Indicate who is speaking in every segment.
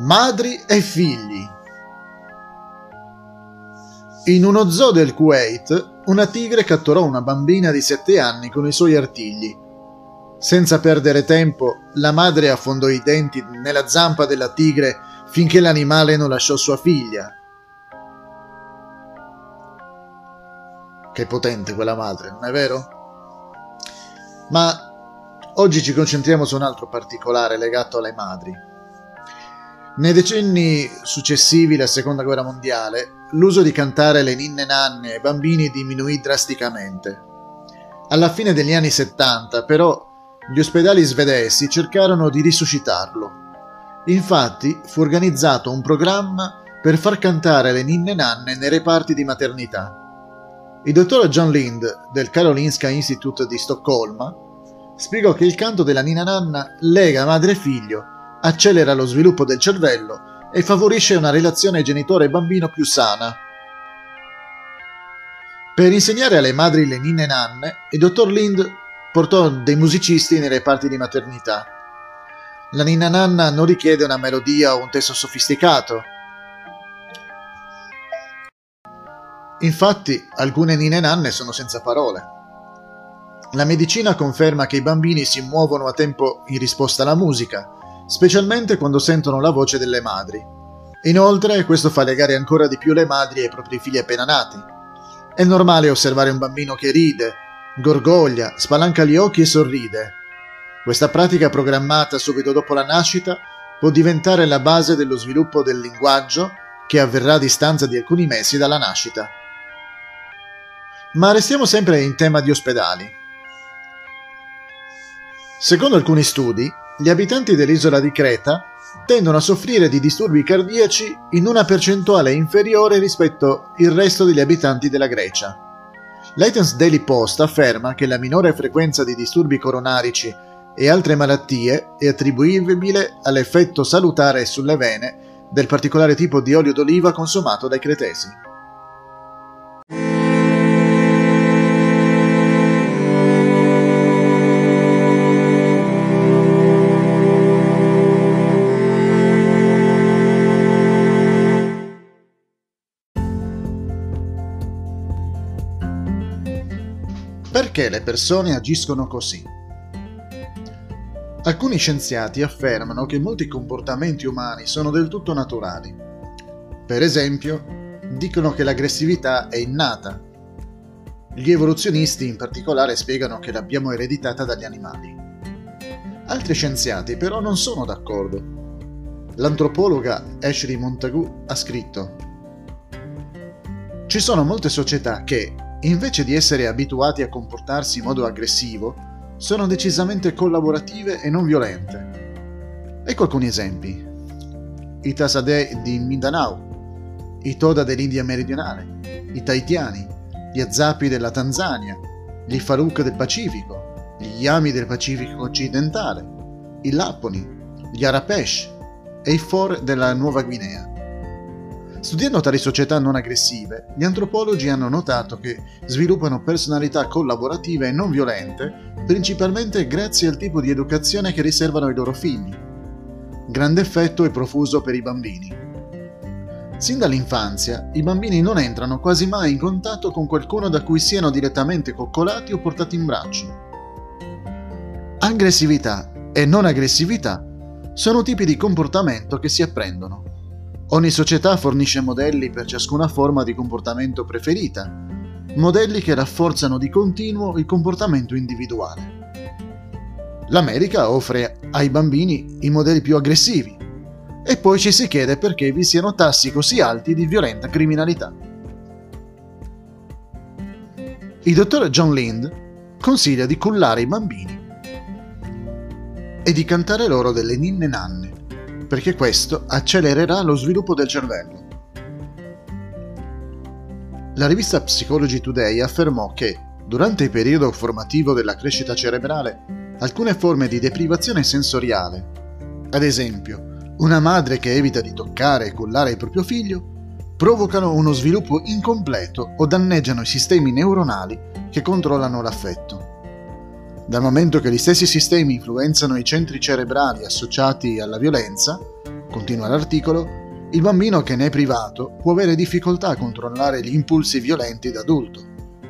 Speaker 1: Madri e figli. In uno zoo del Kuwait, una tigre catturò una bambina di 7 anni con i suoi artigli. Senza perdere tempo, la madre affondò i denti nella zampa della tigre finché l'animale non lasciò sua figlia. Che potente quella madre, non è vero? Ma oggi ci concentriamo su un altro particolare legato alle madri. Nei decenni successivi alla Seconda Guerra Mondiale, l'uso di cantare le ninne nanne ai bambini diminuì drasticamente. Alla fine degli anni 70, però, gli ospedali svedesi cercarono di risuscitarlo. Infatti, fu organizzato un programma per far cantare le ninne nanne nei reparti di maternità. Il dottor John Lind del Karolinska Institute di Stoccolma spiegò che il canto della ninna nanna lega madre e figlio accelera lo sviluppo del cervello e favorisce una relazione genitore-bambino più sana. Per insegnare alle madri le ninne nanne, il dottor Lind portò dei musicisti nei reparti di maternità. La ninna nanna non richiede una melodia o un testo sofisticato. Infatti, alcune ninne nanne sono senza parole. La medicina conferma che i bambini si muovono a tempo in risposta alla musica, specialmente quando sentono la voce delle madri. Inoltre, questo fa legare ancora di più le madri ai propri figli appena nati. È normale osservare un bambino che ride, gorgoglia, spalanca gli occhi e sorride. Questa pratica programmata subito dopo la nascita può diventare la base dello sviluppo del linguaggio che avverrà a distanza di alcuni mesi dalla nascita. Ma restiamo sempre in tema di ospedali. Secondo alcuni studi, gli abitanti dell'isola di Creta tendono a soffrire di disturbi cardiaci in una percentuale inferiore rispetto al resto degli abitanti della Grecia. L'Athens Daily Post afferma che la minore frequenza di disturbi coronarici e altre malattie è attribuibile all'effetto salutare sulle vene del particolare tipo di olio d'oliva consumato dai cretesi. Perché le persone agiscono così? Alcuni scienziati affermano che molti comportamenti umani sono del tutto naturali. Per esempio, dicono che l'aggressività è innata. Gli evoluzionisti in particolare spiegano che l'abbiamo ereditata dagli animali. Altri scienziati però non sono d'accordo. L'antropologa Ashley Montagu ha scritto Ci sono molte società che, invece di essere abituati a comportarsi in modo aggressivo, sono decisamente collaborative e non violente. Ecco alcuni esempi. I Tasadeh di Mindanao, i Toda dell'India meridionale, i Tahitiani, gli Azapi della Tanzania, gli Faruk del Pacifico, gli Yami del Pacifico occidentale, i Lapponi, gli Arapesh e i For della Nuova Guinea. Studiando tali società non aggressive, gli antropologi hanno notato che sviluppano personalità collaborative e non violente, principalmente grazie al tipo di educazione che riservano ai loro figli. Grande effetto è profuso per i bambini. Sin dall'infanzia, i bambini non entrano quasi mai in contatto con qualcuno da cui siano direttamente coccolati o portati in braccio. Aggressività e non aggressività sono tipi di comportamento che si apprendono. Ogni società fornisce modelli per ciascuna forma di comportamento preferita, modelli che rafforzano di continuo il comportamento individuale. L'America offre ai bambini i modelli più aggressivi e poi ci si chiede perché vi siano tassi così alti di violenta criminalità. Il dottor John Lind consiglia di cullare i bambini e di cantare loro delle ninne nanne perché questo accelererà lo sviluppo del cervello. La rivista Psychology Today affermò che, durante il periodo formativo della crescita cerebrale, alcune forme di deprivazione sensoriale, ad esempio una madre che evita di toccare e cullare il proprio figlio, provocano uno sviluppo incompleto o danneggiano i sistemi neuronali che controllano l'affetto. Dal momento che gli stessi sistemi influenzano i centri cerebrali associati alla violenza, continua l'articolo, il bambino che ne è privato può avere difficoltà a controllare gli impulsi violenti da adulto.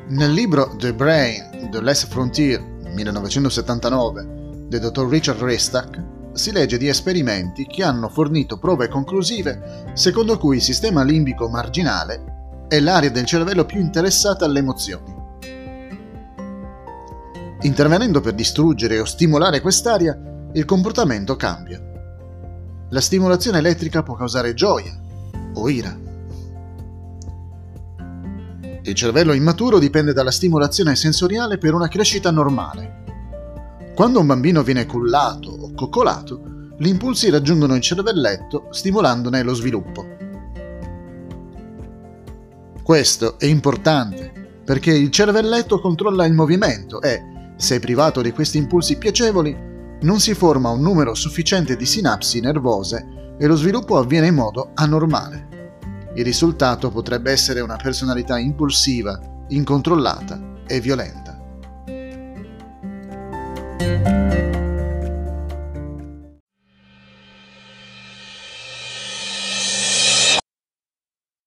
Speaker 1: Nel libro The Brain, The Last Frontier, 1979, del dottor Richard Restack, si legge di esperimenti che hanno fornito prove conclusive secondo cui il sistema limbico marginale è l'area del cervello più interessata alle emozioni. Intervenendo per distruggere o stimolare quest'area, il comportamento cambia. La stimolazione elettrica può causare gioia o ira. Il cervello immaturo dipende dalla stimolazione sensoriale per una crescita normale. Quando un bambino viene cullato o coccolato, gli impulsi raggiungono il cervelletto stimolandone lo sviluppo. Questo è importante perché il cervelletto controlla il movimento e, se privato di questi impulsi piacevoli, non si forma un numero sufficiente di sinapsi nervose e lo sviluppo avviene in modo anormale. Il risultato potrebbe essere una personalità impulsiva, incontrollata e violenta.